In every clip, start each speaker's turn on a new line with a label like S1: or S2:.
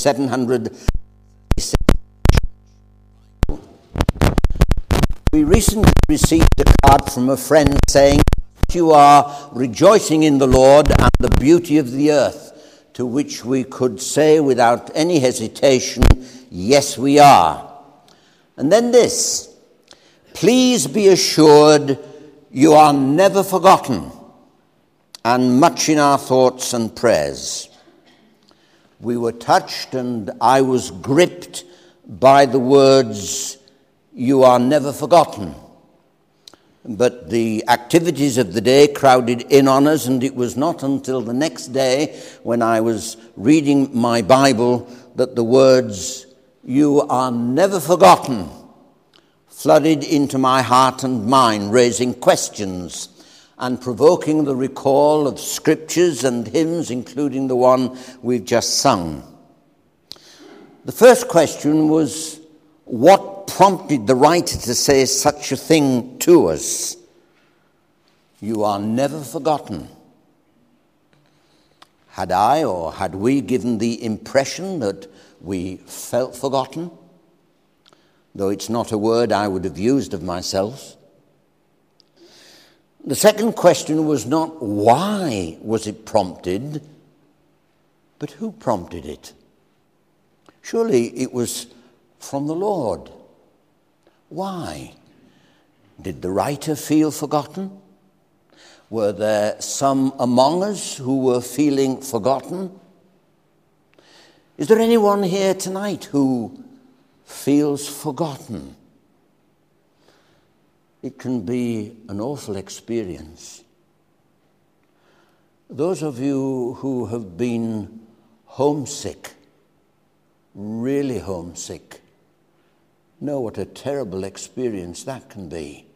S1: 736. We recently received a card from a friend saying, You are rejoicing in the Lord and the beauty of the earth, to which we could say without any hesitation, Yes, we are. And then this Please be assured you are never forgotten and much in our thoughts and prayers. We were touched, and I was gripped by the words, You are never forgotten. But the activities of the day crowded in on us, and it was not until the next day when I was reading my Bible that the words, You are never forgotten, flooded into my heart and mind, raising questions and provoking the recall of scriptures and hymns, including the one we've just sung. The first question was what prompted the writer to say such a thing to us? You are never forgotten. Had I or had we given the impression that we felt forgotten? Though it's not a word I would have used of myself. The second question was not why was it prompted, but who prompted it? Surely it was from the Lord. Why? Did the writer feel forgotten? Were there some among us who were feeling forgotten? Is there anyone here tonight who feels forgotten? It can be an awful experience. Those of you who have been homesick, really homesick, know what a terrible experience that can be.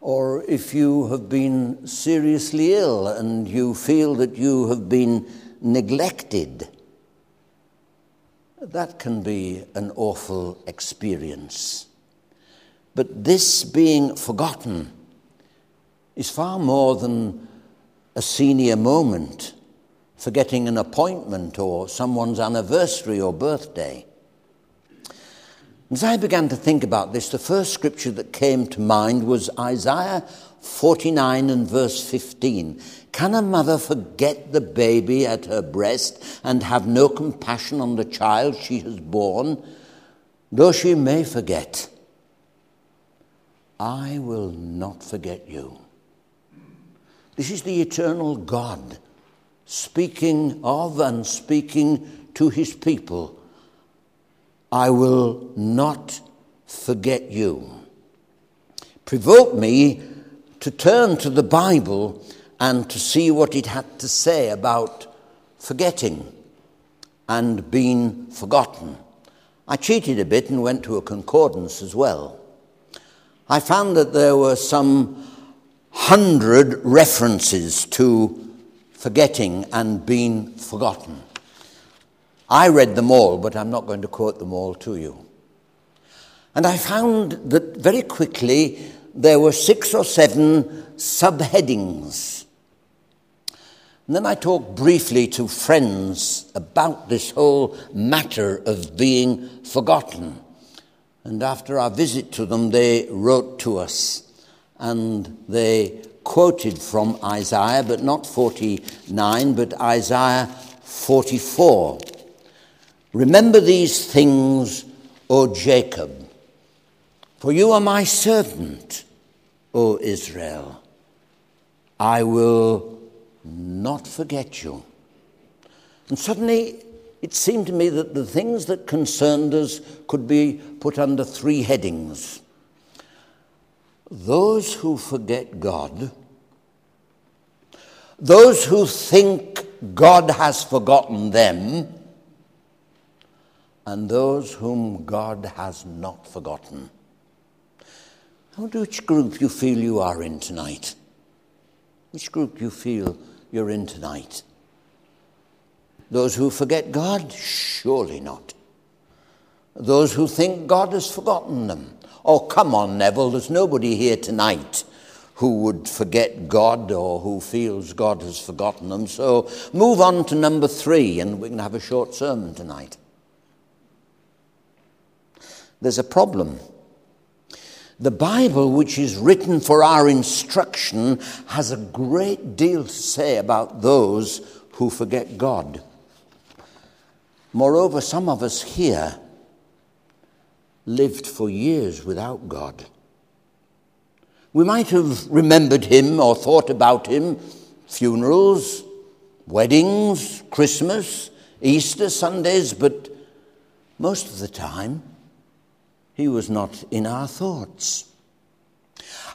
S1: Or if you have been seriously ill and you feel that you have been neglected, that can be an awful experience. But this being forgotten is far more than a senior moment, forgetting an appointment or someone's anniversary or birthday. As I began to think about this, the first scripture that came to mind was Isaiah 49 and verse 15. Can a mother forget the baby at her breast and have no compassion on the child she has borne? Though she may forget, I will not forget you. This is the eternal God speaking of and speaking to his people. I will not forget you. Provoke me to turn to the Bible and to see what it had to say about forgetting and being forgotten. I cheated a bit and went to a concordance as well. I found that there were some hundred references to forgetting and being forgotten. I read them all, but I'm not going to quote them all to you. And I found that very quickly there were six or seven subheadings. And then I talked briefly to friends about this whole matter of being forgotten. And after our visit to them, they wrote to us and they quoted from Isaiah, but not 49, but Isaiah 44. Remember these things, O Jacob, for you are my servant, O Israel. I will not forget you. And suddenly it seemed to me that the things that concerned us could be put under three headings. Those who forget God, those who think God has forgotten them, and those whom God has not forgotten. I wonder which group you feel you are in tonight. Which group you feel you're in tonight? Those who forget God? Surely not. Those who think God has forgotten them. Oh, come on, Neville, there's nobody here tonight who would forget God or who feels God has forgotten them. So move on to number three, and we're going to have a short sermon tonight. There's a problem. The Bible, which is written for our instruction, has a great deal to say about those who forget God. Moreover, some of us here lived for years without God. We might have remembered him or thought about him funerals, weddings, Christmas, Easter Sundays, but most of the time he was not in our thoughts.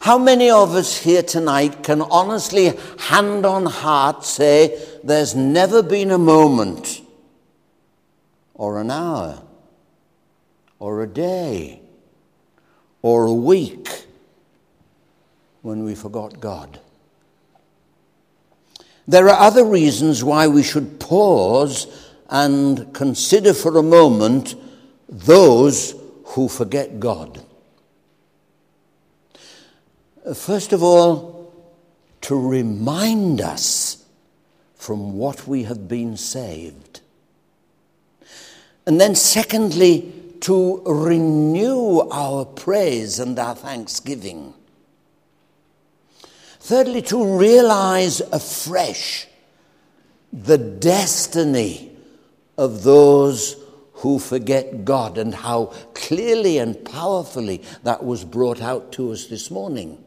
S1: How many of us here tonight can honestly, hand on heart, say there's never been a moment or an hour or a day or a week when we forgot God. There are other reasons why we should pause and consider for a moment those who forget God. First of all, to remind us from what we have been saved. And then, secondly, to renew our praise and our thanksgiving. Thirdly, to realize afresh the destiny of those who forget God and how clearly and powerfully that was brought out to us this morning.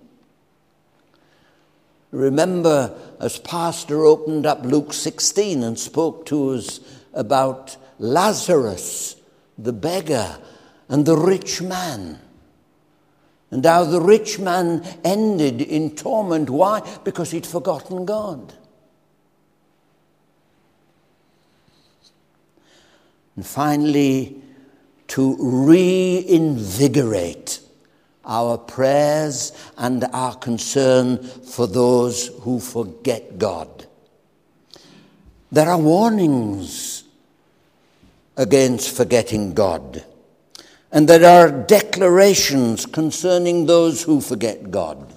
S1: Remember, as Pastor opened up Luke 16 and spoke to us about Lazarus, the beggar, and the rich man. And how the rich man ended in torment. Why? Because he'd forgotten God. And finally, to reinvigorate our prayers and our concern for those who forget God. There are warnings against forgetting God. And there are declarations concerning those who forget God.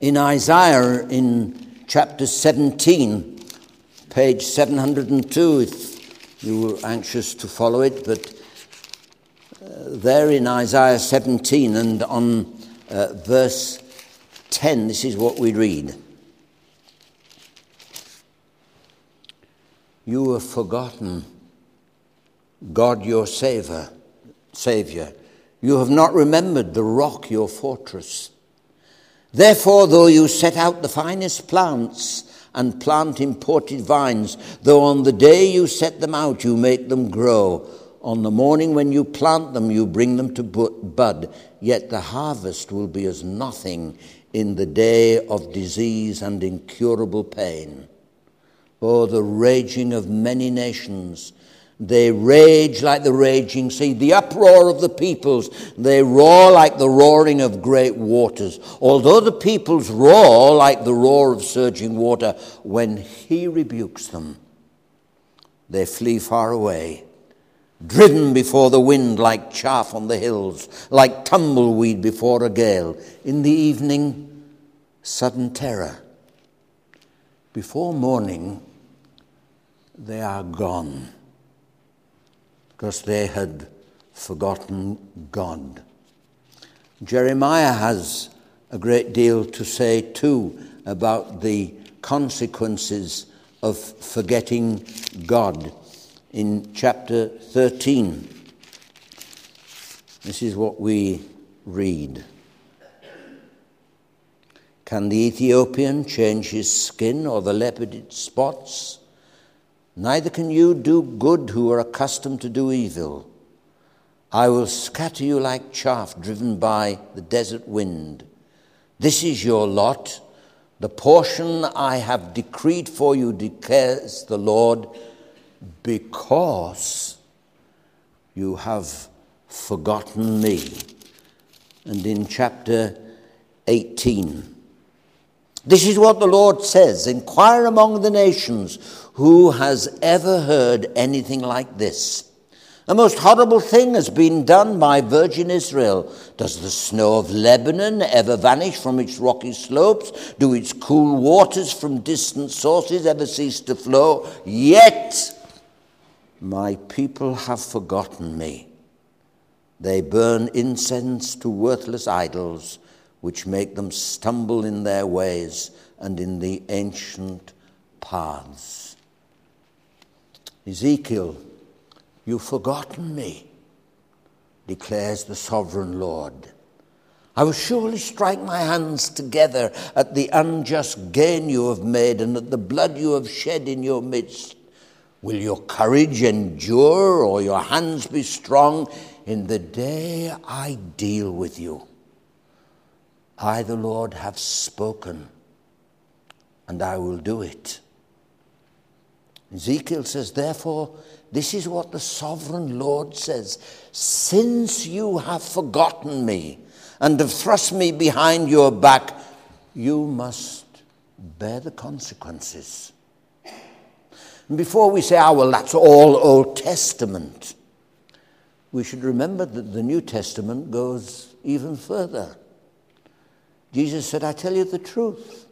S1: In Isaiah, in chapter 17, page 702, if you were anxious to follow it, but uh, there in Isaiah 17 and on uh, verse 10, this is what we read. You have forgotten God your Savior, Savior. You have not remembered the rock your fortress. Therefore, though you set out the finest plants and plant imported vines, though on the day you set them out you make them grow, on the morning when you plant them you bring them to bud, yet the harvest will be as nothing in the day of disease and incurable pain. Oh, the raging of many nations they rage like the raging sea, the uproar of the peoples. They roar like the roaring of great waters. Although the peoples roar like the roar of surging water, when he rebukes them, they flee far away, driven before the wind like chaff on the hills, like tumbleweed before a gale. In the evening, sudden terror. Before morning, they are gone because they had forgotten God. Jeremiah has a great deal to say too about the consequences of forgetting God in chapter 13. This is what we read. Can the Ethiopian change his skin or the leopard its spots? Neither can you do good who are accustomed to do evil. I will scatter you like chaff driven by the desert wind. This is your lot. The portion I have decreed for you, declares the Lord, because you have forgotten me. And in chapter 18, this is what the Lord says Inquire among the nations who has ever heard anything like this? A most horrible thing has been done by virgin Israel. Does the snow of Lebanon ever vanish from its rocky slopes? Do its cool waters from distant sources ever cease to flow? Yet my people have forgotten me. They burn incense to worthless idols, which make them stumble in their ways and in the ancient paths. Ezekiel You've forgotten me, declares the sovereign Lord. I will surely strike my hands together at the unjust gain you have made and at the blood you have shed in your midst. Will your courage endure or your hands be strong in the day I deal with you? I, the Lord, have spoken, and I will do it. Ezekiel says, Therefore, this is what the sovereign Lord says Since you have forgotten me and have thrust me behind your back, you must bear the consequences. And before we say, ah, well, that's all Old Testament, we should remember that the New Testament goes even further. Jesus said, I tell you the truth.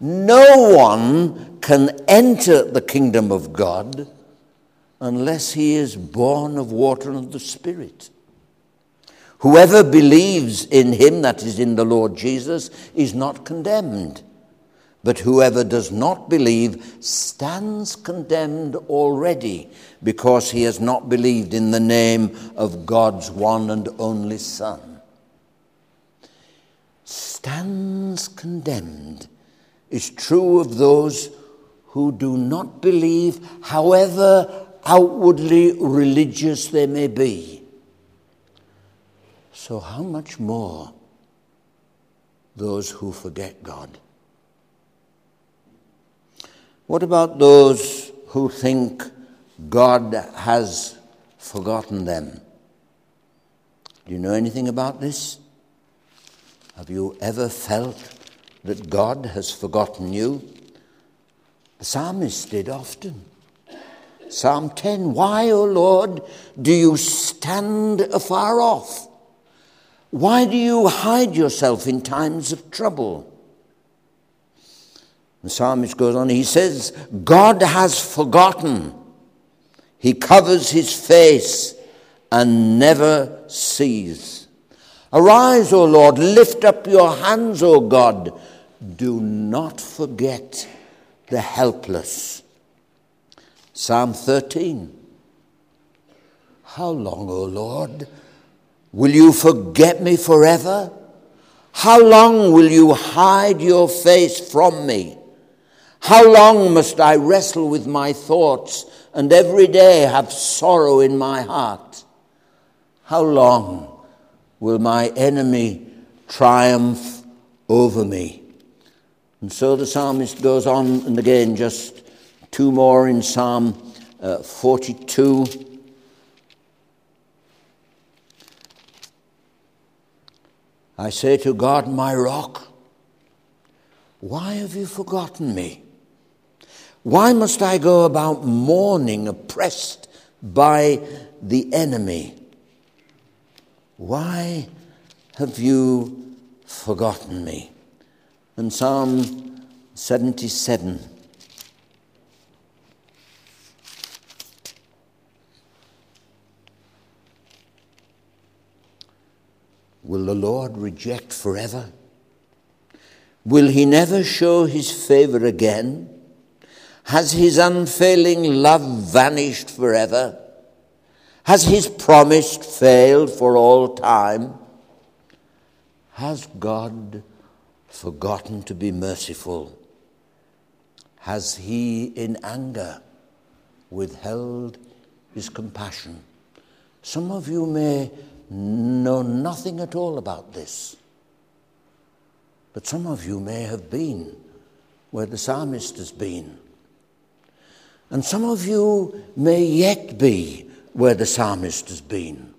S1: No one can enter the kingdom of God unless he is born of water and the Spirit. Whoever believes in him, that is in the Lord Jesus, is not condemned. But whoever does not believe stands condemned already because he has not believed in the name of God's one and only Son. Stands condemned is true of those who do not believe, however outwardly religious they may be. So, how much more those who forget God? What about those who think God has forgotten them? Do you know anything about this? Have you ever felt that God has forgotten you? The psalmist did often. Psalm 10 Why, O Lord, do you stand afar off? Why do you hide yourself in times of trouble? The psalmist goes on, he says, God has forgotten. He covers his face and never sees. Arise, O Lord, lift up your hands, O God. Do not forget the helpless. Psalm 13. How long, O Lord, will you forget me forever? How long will you hide your face from me? How long must I wrestle with my thoughts and every day have sorrow in my heart? How long will my enemy triumph over me? And so the psalmist goes on and again just Two more in Psalm uh, 42. I say to God, my rock, why have you forgotten me? Why must I go about mourning, oppressed by the enemy? Why have you forgotten me? And Psalm 77. Will the Lord reject forever? Will he never show his favor again? Has his unfailing love vanished forever? Has his promise failed for all time? Has God forgotten to be merciful? Has he in anger withheld his compassion? Some of you may know nothing at all about this. But some of you may have been where the psalmist has been. And some of you may yet be where the psalmist has been.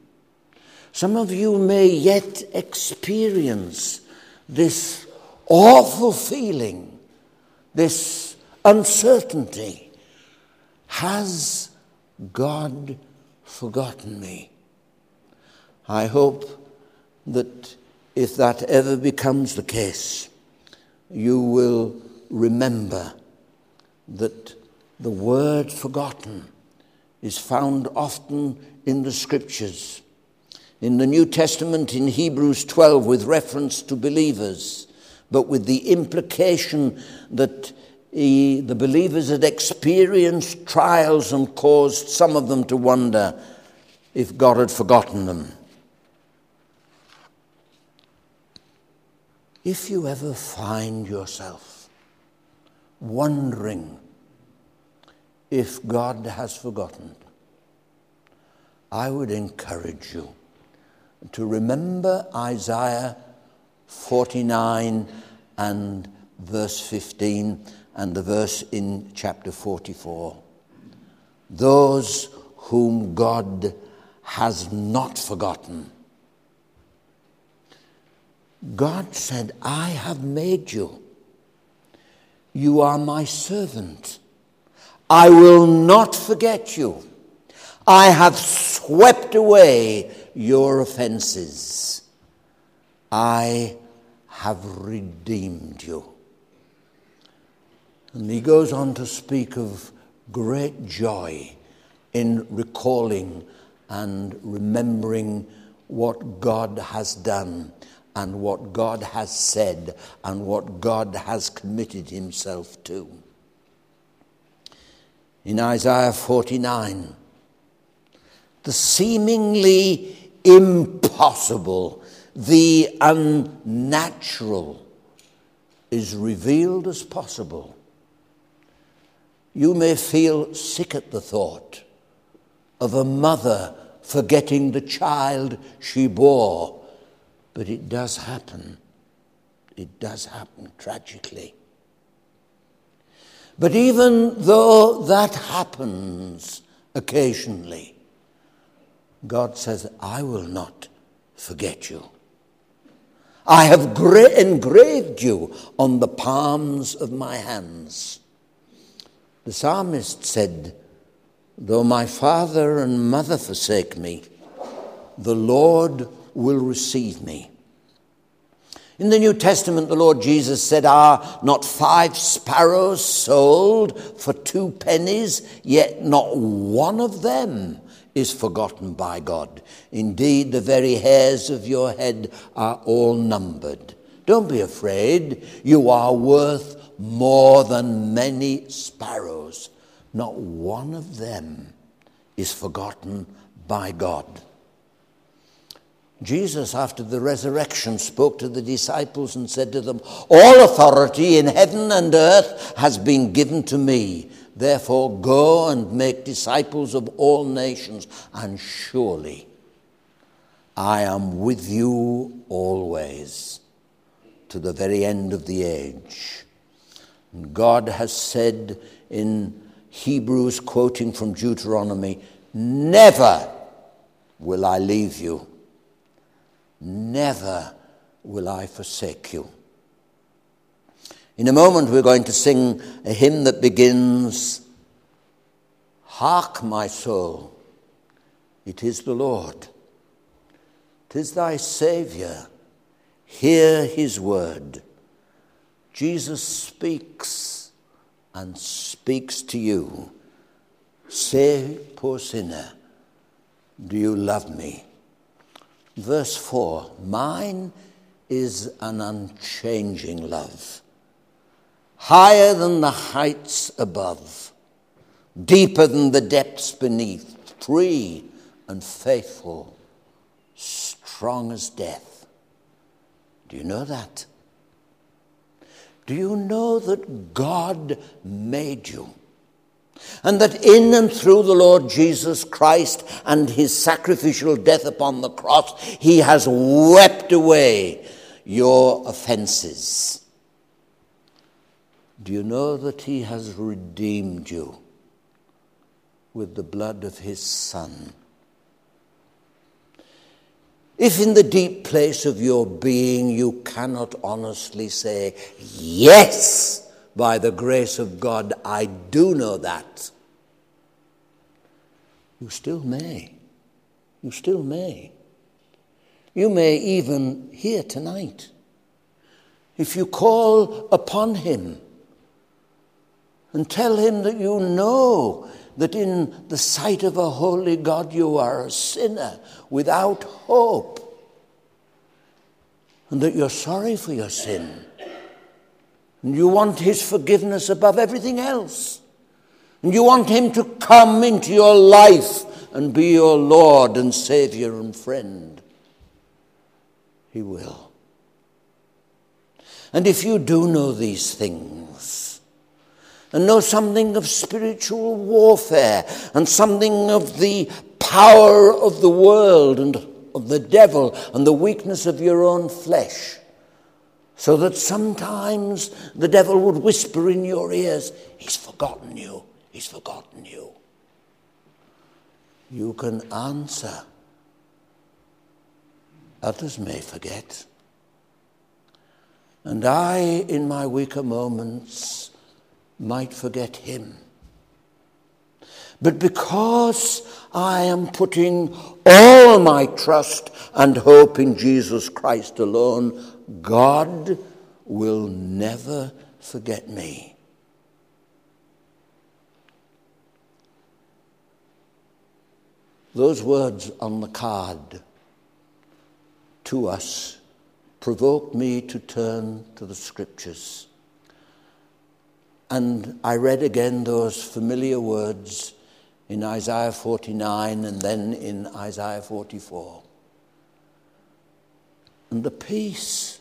S1: Some of you may yet experience this awful feeling, this uncertainty. Has God forgotten me. I hope that if that ever becomes the case, you will remember that the word forgotten is found often in the scriptures. In the New Testament, in Hebrews 12, with reference to believers, but with the implication that he, the believers had experienced trials and caused some of them to wonder if God had forgotten them. If you ever find yourself wondering if God has forgotten, I would encourage you to remember Isaiah 49 and verse 15 and the verse in chapter 44. Those whom God has not forgotten. God said, I have made you. You are my servant. I will not forget you. I have swept away your offenses. I have redeemed you. And he goes on to speak of great joy in recalling and remembering what God has done and what God has said and what God has committed himself to. In Isaiah 49, the seemingly impossible, the unnatural, is revealed as possible you may feel sick at the thought of a mother forgetting the child she bore, but it does happen. It does happen tragically. But even though that happens occasionally, God says, I will not forget you. I have gra- engraved you on the palms of my hands. The psalmist said, Though my father and mother forsake me, the Lord will receive me. In the New Testament, the Lord Jesus said, Are not five sparrows sold for two pennies, yet not one of them is forgotten by God? Indeed, the very hairs of your head are all numbered. Don't be afraid. You are worth more than many sparrows. Not one of them is forgotten by God. Jesus, after the resurrection, spoke to the disciples and said to them, All authority in heaven and earth has been given to me. Therefore, go and make disciples of all nations, and surely I am with you always to the very end of the age. God has said in Hebrews, quoting from Deuteronomy, Never will I leave you, never will I forsake you. In a moment, we're going to sing a hymn that begins Hark, my soul, it is the Lord, tis thy Saviour, hear his word. Jesus speaks and speaks to you. Say, poor sinner, do you love me? Verse 4 Mine is an unchanging love, higher than the heights above, deeper than the depths beneath, free and faithful, strong as death. Do you know that? Do you know that God made you? And that in and through the Lord Jesus Christ and his sacrificial death upon the cross, he has wept away your offenses. Do you know that he has redeemed you with the blood of his Son? If in the deep place of your being you cannot honestly say, Yes, by the grace of God, I do know that, you still may. You still may. You may even here tonight. If you call upon Him and tell Him that you know that in the sight of a holy God you are a sinner without hope and that you're sorry for your sin and you want His forgiveness above everything else you want Him to come into your life and be your Lord and Savior and friend, He will. And if you do know these things, and know something of spiritual warfare, and something of the power of the world and of the devil, and the weakness of your own flesh, so that sometimes the devil would whisper in your ears, He's forgotten you, He's forgotten you you can answer. Others may forget. And I, in my weaker moments, might forget him. But because I am putting all my trust and hope in Jesus Christ alone, God will never forget me. Those words on the card to us provoked me to turn to the scriptures. And I read again those familiar words in Isaiah 49 and then in Isaiah 44. And the peace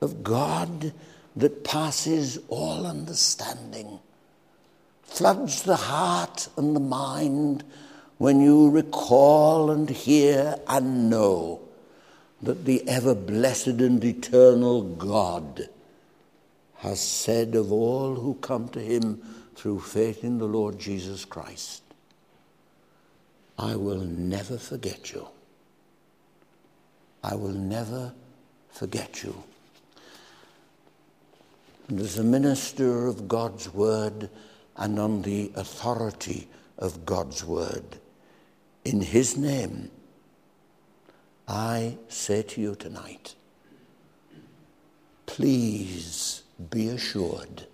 S1: of God that passes all understanding floods the heart and the mind when you recall and hear and know that the ever blessed and eternal God has said of all who come to him through faith in the Lord Jesus Christ, I will never forget you. I will never forget you. And as a minister of God's word and on the authority of God's word, in his name, I say to you tonight, please be assured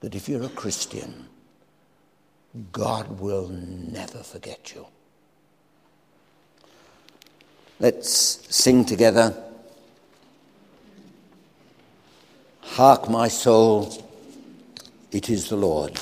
S1: that if you're a Christian, God will never forget you. Let's sing together. Hark, my soul, it is the Lord.